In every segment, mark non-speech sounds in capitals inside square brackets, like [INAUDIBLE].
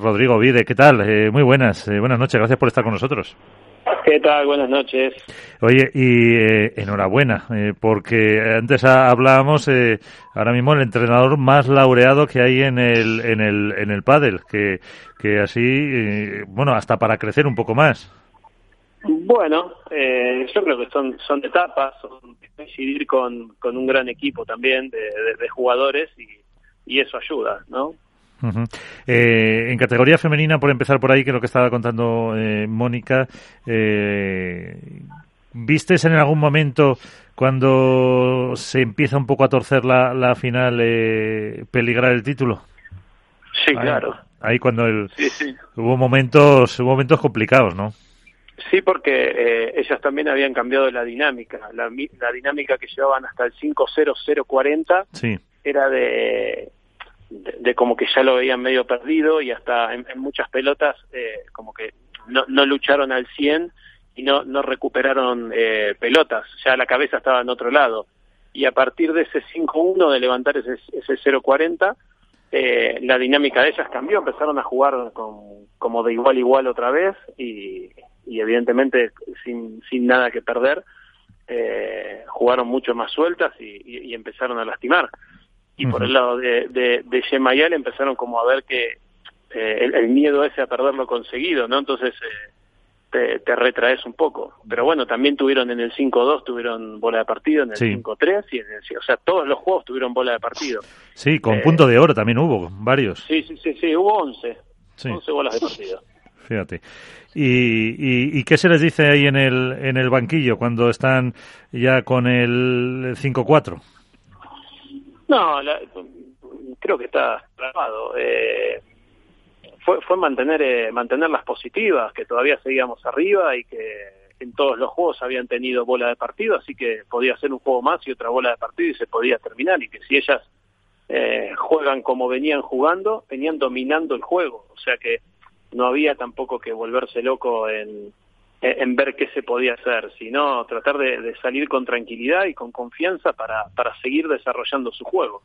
Rodrigo Vide, ¿qué tal? Eh, muy buenas, eh, buenas noches, gracias por estar con nosotros. ¿Qué tal? Buenas noches. Oye, y eh, enhorabuena, porque antes hablábamos, ahora mismo el entrenador más laureado que hay en el, en el, en el pádel, que, que así, bueno, hasta para crecer un poco más. Bueno, yo creo que son, son etapas, son coincidir con, con un gran equipo también de, de jugadores y, y eso ayuda, ¿no? Eh, en categoría femenina, por empezar por ahí, que es lo que estaba contando eh, Mónica, eh, ¿vistes en algún momento cuando se empieza un poco a torcer la, final peligrar el título? Sí, claro. Ahí cuando el, hubo momentos hubo momentos complicados, ¿no? Sí, porque ellas también habían cambiado la dinámica. La, la dinámica que llevaban hasta el 5-0-0-40 sí. era de de, como que ya lo veían medio perdido y hasta en, muchas pelotas eh, como que no, no, lucharon al 100 y no, no recuperaron eh, pelotas, ya la cabeza estaba en otro lado. Y a partir de ese 5-1, de levantar ese, ese 0-40, eh, la dinámica de ellas cambió, empezaron a jugar con, como de igual a igual otra vez y, y evidentemente sin, sin nada que perder, eh, jugaron mucho más sueltas y, y empezaron a lastimar y por el lado de, de, de Yemayal empezaron como a ver que eh, el, miedo ese a perderlo conseguido, ¿no? Entonces eh, te, te, retraes un poco. Pero bueno, también tuvieron en el 5-2, tuvieron bola de partido, en el 5-3, y en el, o sea, todos los juegos tuvieron bola de partido. Sí, con punto de oro también hubo, varios. Sí, sí, sí, sí hubo 11, 11 bolas de partido. [LAUGHS] Fíjate. ¿Y, y, y qué se les dice ahí en el, en el banquillo cuando están ya con el 5-4? No, creo que está grabado. Eh, fue, fue mantener, eh, mantener las positivas, que todavía seguíamos arriba y que en todos los juegos habían tenido bola de partido, así que podía ser un juego más y otra bola de partido y se podía terminar. Y que si ellas eh, juegan como venían jugando, venían dominando el juego. O sea que no había tampoco que volverse loco en, en ver qué se podía hacer, sino tratar de, salir con tranquilidad y con confianza para, para seguir desarrollando su juego.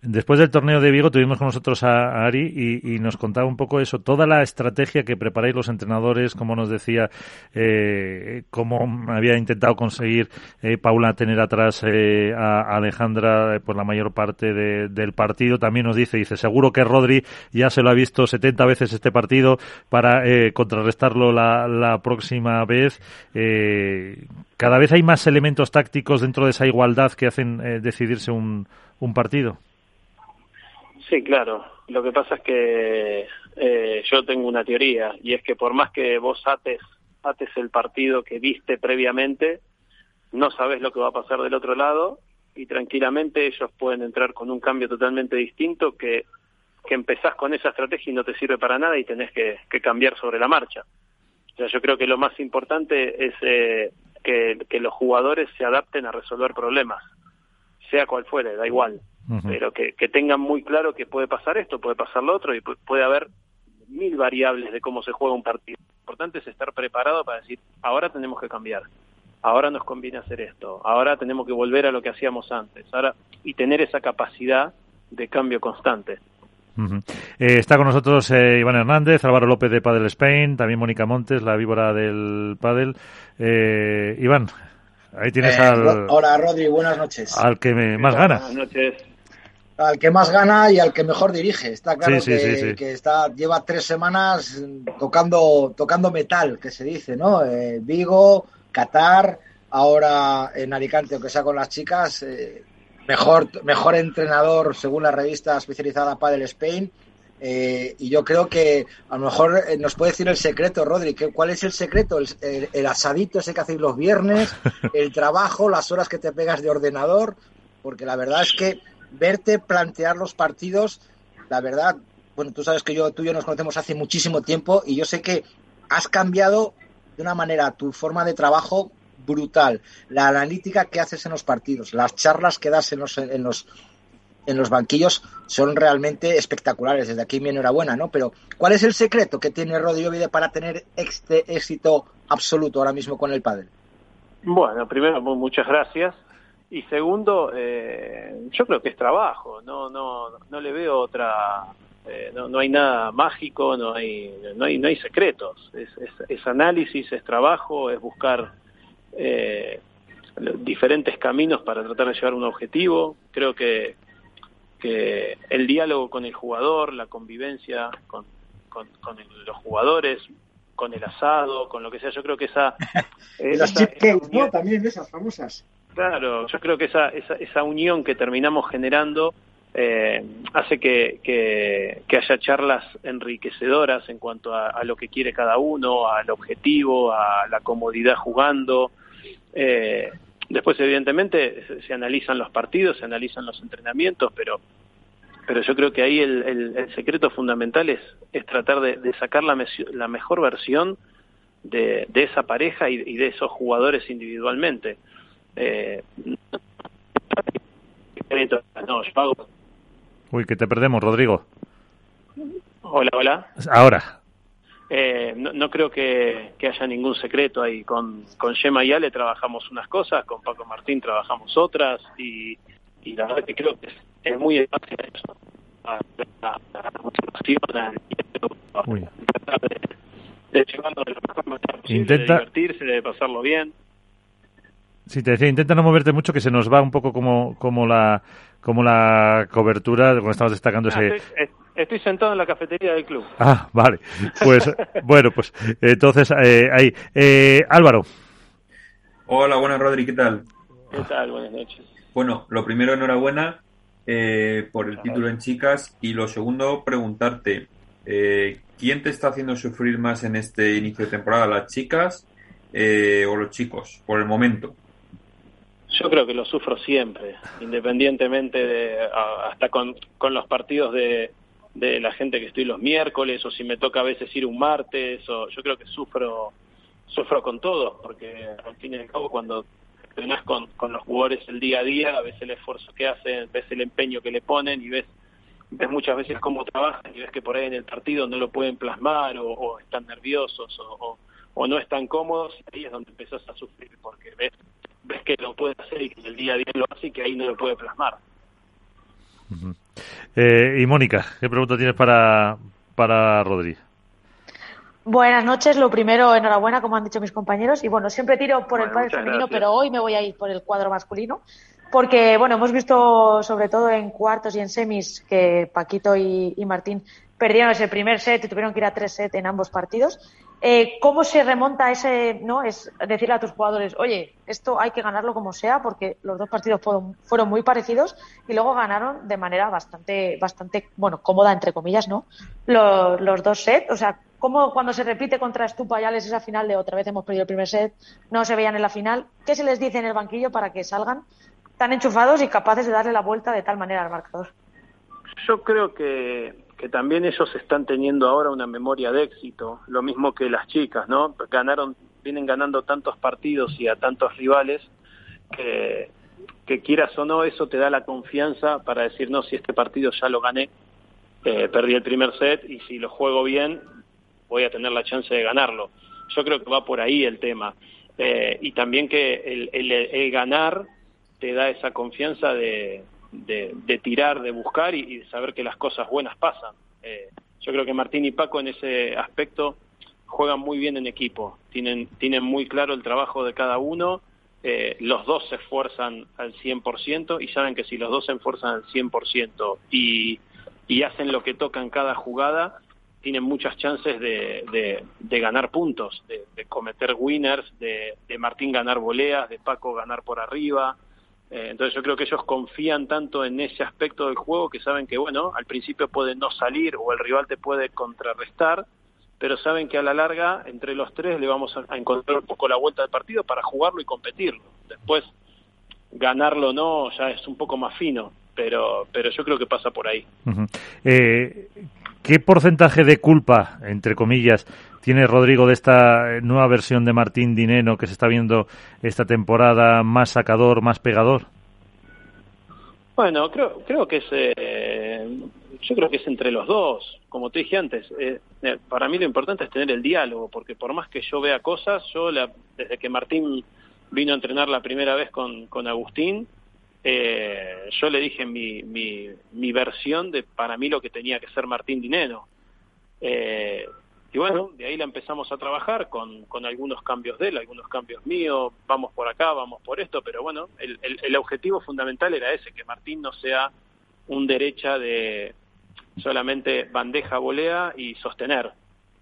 Después del torneo de Vigo tuvimos con nosotros a, Ari y, nos contaba un poco eso, toda la estrategia que preparáis los entrenadores, como nos decía, eh, cómo había intentado conseguir eh, Paula tener atrás eh, a Alejandra por la mayor parte del partido. También nos dice, dice, seguro que Rodri ya se lo ha visto 70 veces este partido para contrarrestarlo la próxima vez. Eh, cada vez hay más elementos tácticos dentro de esa igualdad que hacen eh, decidirse un, partido. Sí, claro. Lo que pasa es que eh, yo tengo una teoría y es que por más que vos ates, el partido que viste previamente, no sabes lo que va a pasar del otro lado y tranquilamente ellos pueden entrar con un cambio totalmente distinto que, que empezás con esa estrategia y no te sirve para nada y tenés que cambiar sobre la marcha yo creo que lo más importante es eh, que, los jugadores se adapten a resolver problemas, sea cual fuere, da igual, pero que, tengan muy claro que puede pasar esto, puede pasar lo otro y puede haber mil variables de cómo se juega un partido. Lo importante es estar preparado para decir, ahora tenemos que cambiar, ahora nos conviene hacer esto, ahora tenemos que volver a lo que hacíamos antes, ahora y tener esa capacidad de cambio constante. Eh, está con nosotros eh, Iván Hernández, Álvaro López de Padel Spain, también Mónica Montes, la víbora del Padel. Eh, Iván, ahí tienes al... Hola, Rodri, buenas noches. Al que más gana. Buenas noches. Al que más gana y al que mejor dirige. Está claro que, está, lleva tres semanas tocando, tocando metal, que se dice, ¿no? Vigo, Qatar, ahora en Alicante, aunque sea con las chicas, mejor, mejor entrenador según la revista especializada Padel Spain. Eh, y yo creo que a lo mejor eh, nos puede decir el secreto, Rodri. ¿Cuál es el secreto? El, asadito ese que hacéis los viernes, [LAUGHS] el trabajo, las horas que te pegas de ordenador. Porque la verdad es que verte plantear los partidos, la verdad, bueno, tú sabes que yo, tú y yo nos conocemos hace muchísimo tiempo y yo sé que has cambiado de una manera tu forma de trabajo brutal. La analítica que haces en los partidos, las charlas que das en los, en los, en los banquillos son realmente espectaculares. Desde aquí mi enhorabuena, ¿no? Pero, ¿cuál es el secreto que tiene Rodrigo Vide para tener este éxito absoluto ahora mismo con el padre? Bueno, primero, muchas gracias. Y segundo, eh, yo creo que es trabajo, no, no, no le veo otra, Eh, no, no, hay nada mágico, no hay, no hay, no hay secretos. Es, es, análisis, es trabajo, es buscar eh, diferentes caminos para tratar de llegar a un objetivo. Creo que, que el diálogo con el jugador, la convivencia con, con, los jugadores, con el asado, con lo que sea, yo creo que esa... [LAUGHS] Las chip ¿no? También esas famosas. Claro, yo creo que esa, esa, esa unión que terminamos generando eh, hace que, que, haya charlas enriquecedoras en cuanto a, lo que quiere cada uno, al objetivo, a la comodidad jugando. Eh, después, evidentemente, se, analizan los partidos, se analizan los entrenamientos, pero pero yo creo que ahí el, secreto fundamental es, es tratar de, sacar la, la, mejor versión de, de esa pareja y, y, de esos jugadores individualmente. Eh, no, yo hago Uy, que te perdemos, Rodrigo. Hola, hola. Ahora. Eh, no, creo que, haya ningún secreto ahí. Con, con Gemma y Ale trabajamos unas cosas, con Paco Martín trabajamos otras y, la verdad que creo que es, muy fácil eso. La, motivación, Uy. de, llevarlo de lo mejor posible, Intenta... de divertirse, de pasarlo bien. Sí, te decía, intenta no moverte mucho, que se nos va un poco como, como la como la cobertura, cuando estamos destacando ah, ese... Estoy, sentado en la cafetería del club. Ah, vale. Pues, [LAUGHS] bueno, pues entonces eh, ahí. Eh, Álvaro. Hola, buenas, Rodri, ¿qué tal? ¿Qué tal? Buenas noches. Bueno, lo primero, enhorabuena eh, por el título en chicas y lo segundo, preguntarte, eh, ¿quién te está haciendo sufrir más en este inicio de temporada, las chicas o los chicos, por el momento? Yo creo que lo sufro siempre, independientemente de, hasta con, con los partidos de, de la gente que estoy los miércoles o si me toca a veces ir un martes o yo creo que sufro sufro con todo porque al fin y al cabo cuando entrenás con, con los jugadores el día a día ves el esfuerzo que hacen ves el empeño que le ponen y ves ves muchas veces cómo trabajan y ves que por ahí en el partido no lo pueden plasmar o, están nerviosos o, o, o, no están cómodos y ahí es donde empezás a sufrir porque ves ves que lo puede hacer y que el día a día lo hace y que ahí no lo puede plasmar. Eh, y Mónica, ¿qué pregunta tienes para, para Rodri? Buenas noches. Lo primero, enhorabuena, como han dicho mis compañeros. Y bueno, siempre tiro por el cuadro femenino, pero hoy me voy a ir por el cuadro masculino. Porque, bueno, hemos visto sobre todo en cuartos y en semis que Paquito y, y Martín perdieron ese primer set y tuvieron que ir a tres sets en ambos partidos. Eh, ¿Cómo se remonta ese, no? Es decirle a tus jugadores, oye, esto hay que ganarlo como sea, porque los dos partidos fueron, muy parecidos y luego ganaron de manera bastante, bastante, bueno, cómoda, entre comillas, ¿no? Los, dos sets, o sea, ¿cómo cuando se repite contra Estupa y Alex esa final de otra vez hemos perdido el primer set, no se veían en la final? ¿Qué se les dice en el banquillo para que salgan tan enchufados y capaces de darle la vuelta de tal manera al marcador? Yo creo que que también ellos están teniendo ahora una memoria de éxito, lo mismo que las chicas, ¿no? Ganaron, vienen ganando tantos partidos y a tantos rivales que, quieras o no, eso te da la confianza para decir, no, si este partido ya lo gané, eh, perdí el primer set y si lo juego bien, voy a tener la chance de ganarlo. Yo creo que va por ahí el tema. Eh, y también que el, el ganar te da esa confianza de, de, tirar, de buscar y, de saber que las cosas buenas pasan. Eh, yo creo que Martín y Paco en ese aspecto juegan muy bien en equipo, tienen, tienen muy claro el trabajo de cada uno, eh, los dos se esfuerzan al 100% y saben que si los dos se esfuerzan al 100% y, y hacen lo que toca en cada jugada, tienen muchas chances de, de, ganar puntos, de, de cometer winners, de, de Martín ganar voleas, de Paco ganar por arriba, eh, entonces yo creo que ellos confían tanto en ese aspecto del juego que saben que, bueno, al principio puede no salir o el rival te puede contrarrestar, pero saben que a la larga, entre los tres, le vamos a, encontrar un poco la vuelta del partido para jugarlo y competirlo. Después, ganarlo o no, ya es un poco más fino, pero, pero yo creo que pasa por ahí. eh, ¿Qué porcentaje de culpa, entre comillas, tiene Rodrigo de esta nueva versión de Martín Dineno que se está viendo esta temporada más sacador, más pegador? Bueno, creo, creo que es, eh, yo creo que es entre los dos. Como te dije antes, eh, eh, para mí lo importante es tener el diálogo, porque por más que yo vea cosas, yo desde que Martín vino a entrenar la primera vez con, con Agustín, eh, yo le dije mi, mi, mi, versión de para mí lo que tenía que ser Martín Dineno. Eh, y bueno, de ahí la empezamos a trabajar con, con algunos cambios de él, algunos cambios míos, vamos por acá, vamos por esto, pero bueno, el, el, el objetivo fundamental era ese, que Martín no sea un derecha de solamente bandeja, volea y sostener,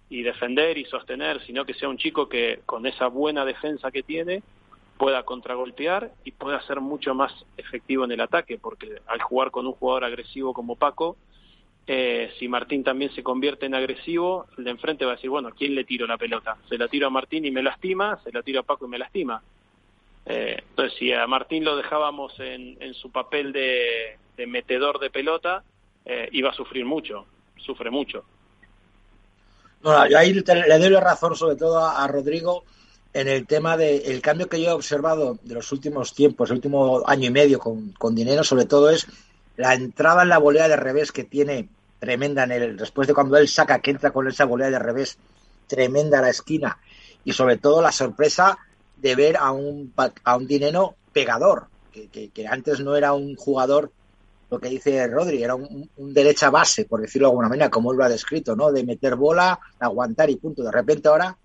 y defender y sostener, sino que sea un chico que con esa buena defensa que tiene pueda contragolpear y pueda ser mucho más efectivo en el ataque, porque al jugar con un jugador agresivo como Paco, eh, si Martín también se convierte en agresivo, el de enfrente va a decir, bueno, ¿quién le tiro la pelota? Se la tiro a Martín y me lastima, se la tiro a Paco y me lastima. Eh, entonces, si a Martín lo dejábamos en, en su papel de, metedor de pelota, eh, iba a sufrir mucho, sufre mucho. No, ahí le doy la razón sobre todo a Rodrigo, en el tema del cambio que yo he observado de los últimos tiempos, el último año y medio con, con dinero, sobre todo es la entrada en la volea de revés que tiene tremenda en el, después de cuando él saca que entra con esa volea de revés tremenda a la esquina y sobre todo la sorpresa de ver a un, a un dinero pegador, que, que, antes no era un jugador lo que dice Rodri, era un, un, derecha base, por decirlo de alguna manera, como él lo ha descrito, ¿no? De meter bola, aguantar y punto. De repente ahora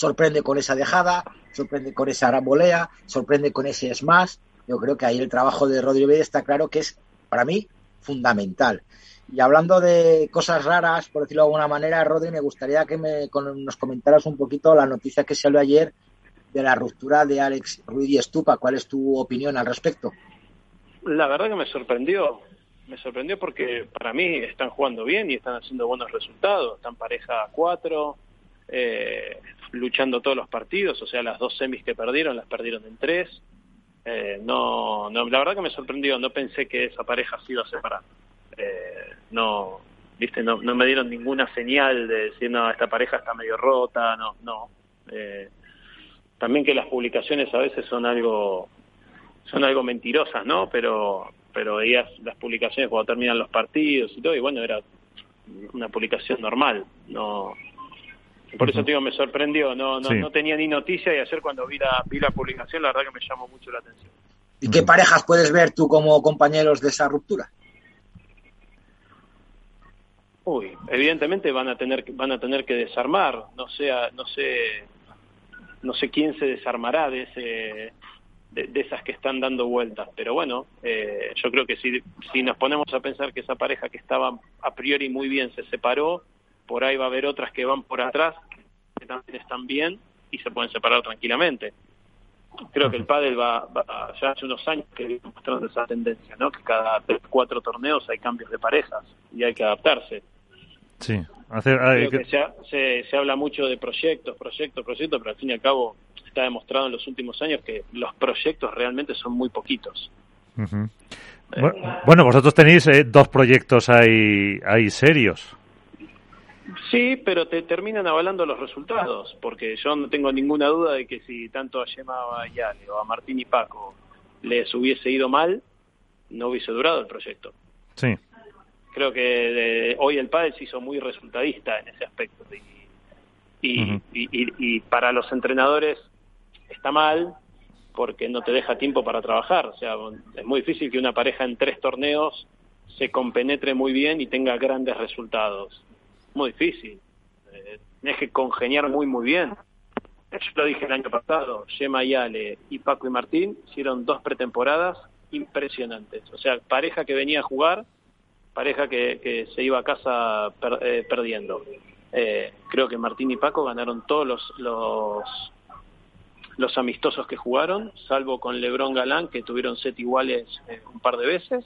sorprende con esa dejada, sorprende con esa arambolea, sorprende con ese smash. Yo creo que ahí el trabajo de Rodrigo está claro que es, para mí, fundamental. Y hablando de cosas raras, por decirlo de alguna manera, Rodri, me gustaría que me, con, nos comentaras un poquito la noticia que salió ayer de la ruptura de Alex Ruiz y Estupa. ¿Cuál es tu opinión al respecto? La verdad que me sorprendió. Me sorprendió porque para mí están jugando bien y están haciendo buenos resultados. Están pareja a cuatro, eh, luchando todos los partidos, o sea, las dos semis que perdieron las perdieron en tres. Eh, no, no, la verdad que me sorprendió, no pensé que esa pareja se iba a separar. Eh, no, viste, no, no me dieron ninguna señal de decir, no, esta pareja está medio rota, no, no. Eh, también que las publicaciones a veces son algo, son algo mentirosas, ¿no? Pero, pero veías las publicaciones cuando terminan los partidos y todo, y bueno, era una publicación normal, no, por eso te digo, me sorprendió, no, no, sí. no tenía ni noticia y ayer cuando vi la, vi la publicación, la verdad que me llamó mucho la atención. ¿Y qué parejas puedes ver tú como compañeros de esa ruptura? Uy, evidentemente van a tener van a tener que desarmar, no sé, no sé, no sé quién se desarmará de ese de, de esas que están dando vueltas, pero bueno, eh, yo creo que si si nos ponemos a pensar que esa pareja que estaba a priori muy bien se separó, por ahí va a haber otras que van por atrás, que también están bien y se pueden separar tranquilamente. Creo que el pádel va, va, ya hace unos años que viene mostrando esa tendencia, ¿no? Que cada tres, cuatro torneos hay cambios de parejas y hay que adaptarse. Sí, hacer, Creo que, que se, se, se, habla mucho de proyectos, proyectos, proyectos, pero al fin y al cabo está demostrado en los últimos años que los proyectos realmente son muy poquitos. Uh -huh. eh, bueno, vosotros tenéis eh, dos proyectos ahí, ahí serios. Sí, pero te terminan avalando los resultados, porque yo no tengo ninguna duda de que si tanto a Yema Yale o a Martín y Paco les hubiese ido mal, no hubiese durado el proyecto. Sí. Creo que de, hoy el pádel se hizo muy resultadista en ese aspecto. Y, y, uh -huh. y, y, y para los entrenadores está mal porque no te deja tiempo para trabajar. O sea, es muy difícil que una pareja en tres torneos se compenetre muy bien y tenga grandes resultados muy difícil. Eh, tienes que congeniar muy, muy bien. Yo lo dije el año pasado, Yema Yale y Paco y Martín hicieron dos pretemporadas impresionantes. O sea, pareja que venía a jugar, pareja que, que se iba a casa per, eh, perdiendo. Eh, creo que Martín y Paco ganaron todos los, los, los amistosos que jugaron, salvo con Lebron Galán, que tuvieron set iguales eh, un par de veces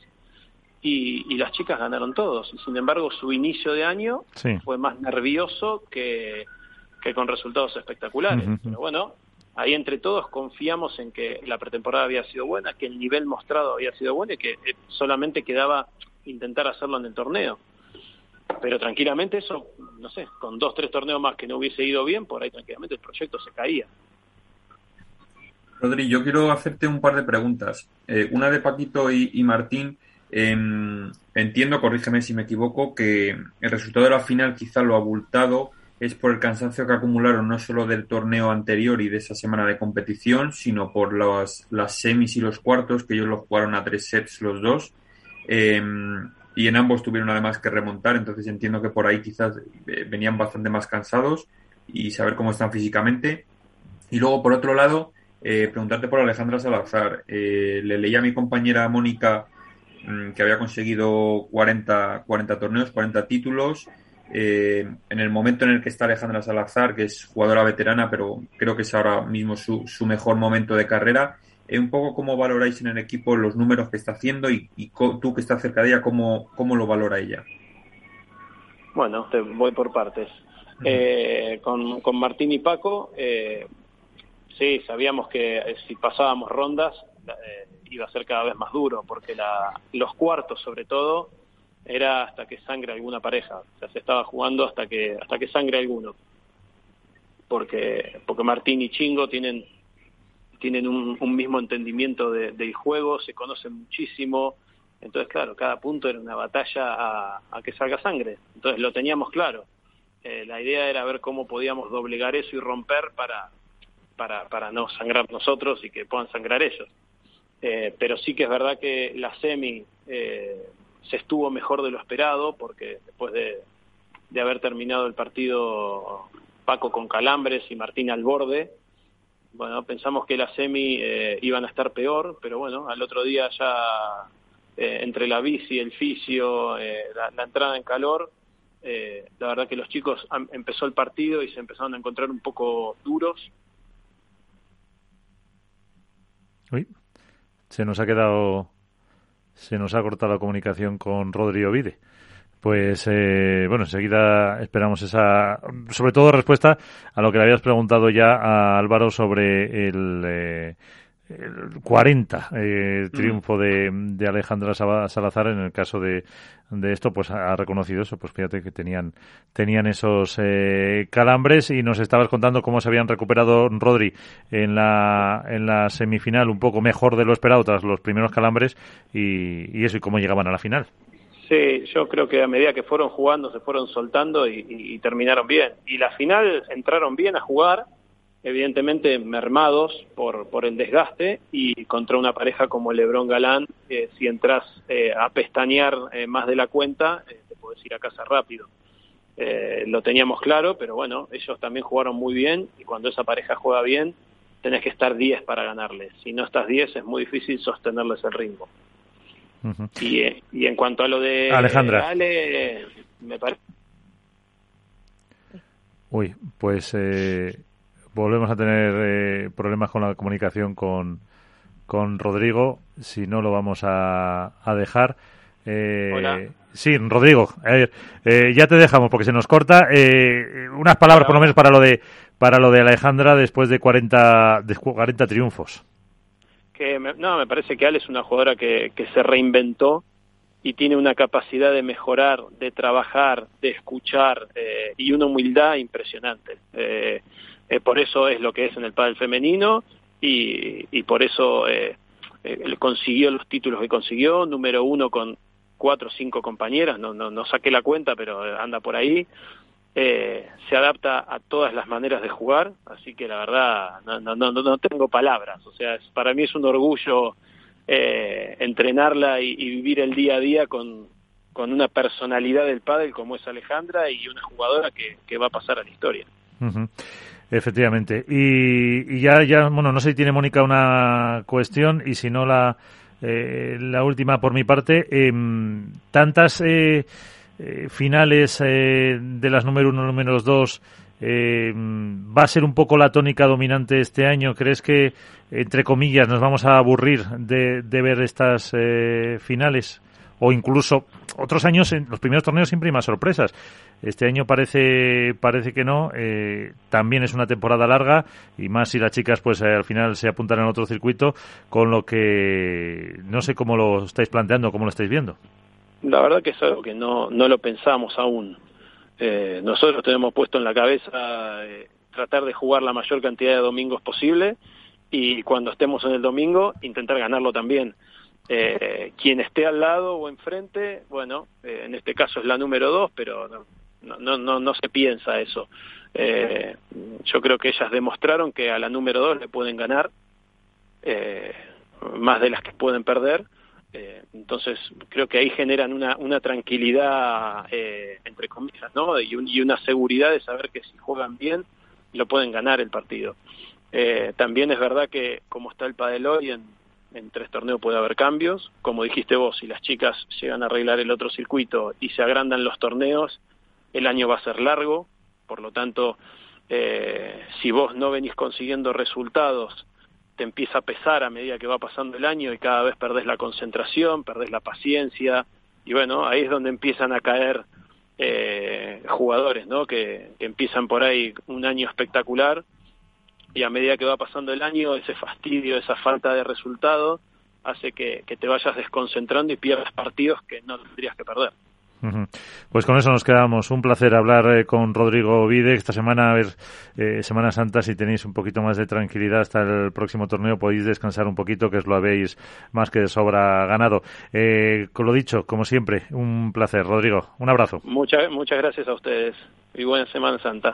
y, y, las chicas ganaron todos. Y sin embargo, su inicio de año sí. fue más nervioso que, que con resultados espectaculares. Uh -huh. Pero bueno, ahí entre todos confiamos en que la pretemporada había sido buena, que el nivel mostrado había sido bueno y que eh, solamente quedaba intentar hacerlo en el torneo. Pero tranquilamente eso, no sé, con dos, tres torneos más que no hubiese ido bien, por ahí tranquilamente el proyecto se caía. Rodri, yo quiero hacerte un par de preguntas. Eh, una de Paquito y, y Martín. Eh, entiendo, corrígeme si me equivoco, que el resultado de la final quizá lo abultado es por el cansancio que acumularon no solo del torneo anterior y de esa semana de competición, sino por las, las semis y los cuartos, que ellos los jugaron a tres sets los dos. Em, y en ambos tuvieron además que remontar, entonces entiendo que por ahí quizás eh, venían bastante más cansados y saber cómo están físicamente. Y luego, por otro lado, eh, preguntarte por Alejandra Salazar. Eh, le leí a mi compañera Mónica que había conseguido 40, 40 torneos, 40 títulos. Eh, en el momento en el que está Alejandra Salazar, que es jugadora veterana, pero creo que es ahora mismo su, su mejor momento de carrera, eh, un poco cómo valoráis en el equipo los números que está haciendo y, tú que estás cerca de ella, cómo, cómo lo valora ella. Bueno, te voy por partes. Eh, con, con, Martín y Paco, sí, sabíamos que si pasábamos rondas iba a ser cada vez más duro, porque la, los cuartos sobre todo era hasta que sangre alguna pareja, o sea, se estaba jugando hasta que hasta que sangre alguno. Porque porque Martín y Chingo tienen tienen un, mismo entendimiento del juego, se conocen muchísimo, entonces claro, cada punto era una batalla a, que salga sangre, entonces lo teníamos claro. Eh, la idea era ver cómo podíamos doblegar eso y romper para, para, para no sangrar nosotros y que puedan sangrar ellos. Eh, pero sí que es verdad que la semi eh, se estuvo mejor de lo esperado, porque después de, haber terminado el partido Paco con calambres y Martín al borde, bueno, pensamos que la semi eh, iban a estar peor, pero bueno, al otro día ya eh, entre la bici, el fisio, eh, la, entrada en calor, la verdad que los chicos empezó el partido y se empezaron a encontrar un poco duros. Se nos ha quedado se nos ha cortado la comunicación con Rodrigo Vide. Pues eh, bueno, enseguida esperamos esa, sobre todo respuesta a lo que le habías preguntado ya a Álvaro sobre el, eh, 40 eh, triunfo de, de, Alejandra Salazar en el caso de, de esto pues ha reconocido eso. Pues fíjate que tenían tenían esos eh, calambres y nos estabas contando cómo se habían recuperado Rodri en la en la semifinal un poco mejor de lo esperado tras los primeros calambres y, y eso y cómo llegaban a la final. Sí, yo creo que a medida que fueron jugando se fueron soltando y, y terminaron bien. Y la final entraron bien a jugar, evidentemente mermados por, por el desgaste y contra una pareja como Lebrón Galán, eh, si entras eh, a pestañear eh, más de la cuenta, te puedes ir a casa rápido. lo teníamos claro, pero bueno, ellos también jugaron muy bien y cuando esa pareja juega bien, tenés que estar 10 para ganarles. Si no estás 10 es muy difícil sostenerles el ritmo. y, y, en cuanto a lo de Alejandra. Ale, me parece... Uy, pues volvemos a tener eh, problemas con la comunicación con, con Rodrigo. Si no, lo vamos a, a dejar. Eh, sí, Rodrigo, eh, ya te dejamos porque se nos corta. Eh, unas palabras por lo menos para lo de para lo de Alejandra después de 40, de 40 triunfos. Que no, me parece que Ale es una jugadora que, que se reinventó y tiene una capacidad de mejorar, de trabajar, de escuchar y una humildad impresionante. Eh, por eso es lo que es en el pádel femenino y, y por eso eh, eh, consiguió los títulos que consiguió, número uno con cuatro o cinco compañeras, no, no, no saqué la cuenta, pero anda por ahí. Eh, se adapta a todas las maneras de jugar, así que la verdad no, no, no, no tengo palabras. O sea, para mí es un orgullo eh, entrenarla y, y, vivir el día a día con, con una personalidad del pádel como es Alejandra y una jugadora que, que va a pasar a la historia. Uh Efectivamente. Y, ya, ya, bueno, no sé si tiene Mónica una cuestión y si no la, eh, la última por mi parte. Em, tantas eh, eh, finales de las número uno, número dos, em, ¿va a ser un poco la tónica dominante este año? ¿Crees que, entre comillas, nos vamos a aburrir de, de ver estas finales? O incluso otros años en los primeros torneos siempre hay más sorpresas. Este año parece parece que no. Eh, también es una temporada larga y más si las chicas pues eh, al final se apuntan en otro circuito, con lo que no sé cómo lo estáis planteando, cómo lo estáis viendo. La verdad que es algo que no no lo pensamos aún. Eh, nosotros tenemos puesto en la cabeza tratar de jugar la mayor cantidad de domingos posible y cuando estemos en el domingo intentar ganarlo también eh, quien esté al lado o enfrente, bueno, eh, en este caso es la número dos, pero no, no, no, no se piensa eso. Eh, yo creo que ellas demostraron que a la número dos le pueden ganar eh, más de las que pueden perder. Eh, entonces creo que ahí generan una, una tranquilidad entre comillas, ¿no? Y, una seguridad de saber que si juegan bien lo pueden ganar el partido. también es verdad que como está el padel hoy en, en tres torneos puede haber cambios. Como dijiste vos, si las chicas llegan a arreglar el otro circuito y se agrandan los torneos, el año va a ser largo, por lo tanto, eh, si vos no venís consiguiendo resultados, te empieza a pesar a medida que va pasando el año y cada vez perdés la concentración, perdés la paciencia, y bueno, ahí es donde empiezan a caer eh, jugadores, ¿no? Que, que empiezan por ahí un año espectacular y a medida que va pasando el año, ese fastidio, esa falta de resultado, hace que, que te vayas desconcentrando y pierdas partidos que no tendrías que perder. Pues con eso nos quedamos. Un placer hablar eh, con Rodrigo Vide. Esta semana, a ver, eh, Semana Santa, si tenéis un poquito más de tranquilidad hasta el próximo torneo, podéis descansar un poquito, que os lo habéis más que de sobra ganado. Eh, con lo dicho, como siempre, un placer. Rodrigo, un abrazo. Muchas, muchas gracias a ustedes y buena Semana Santa.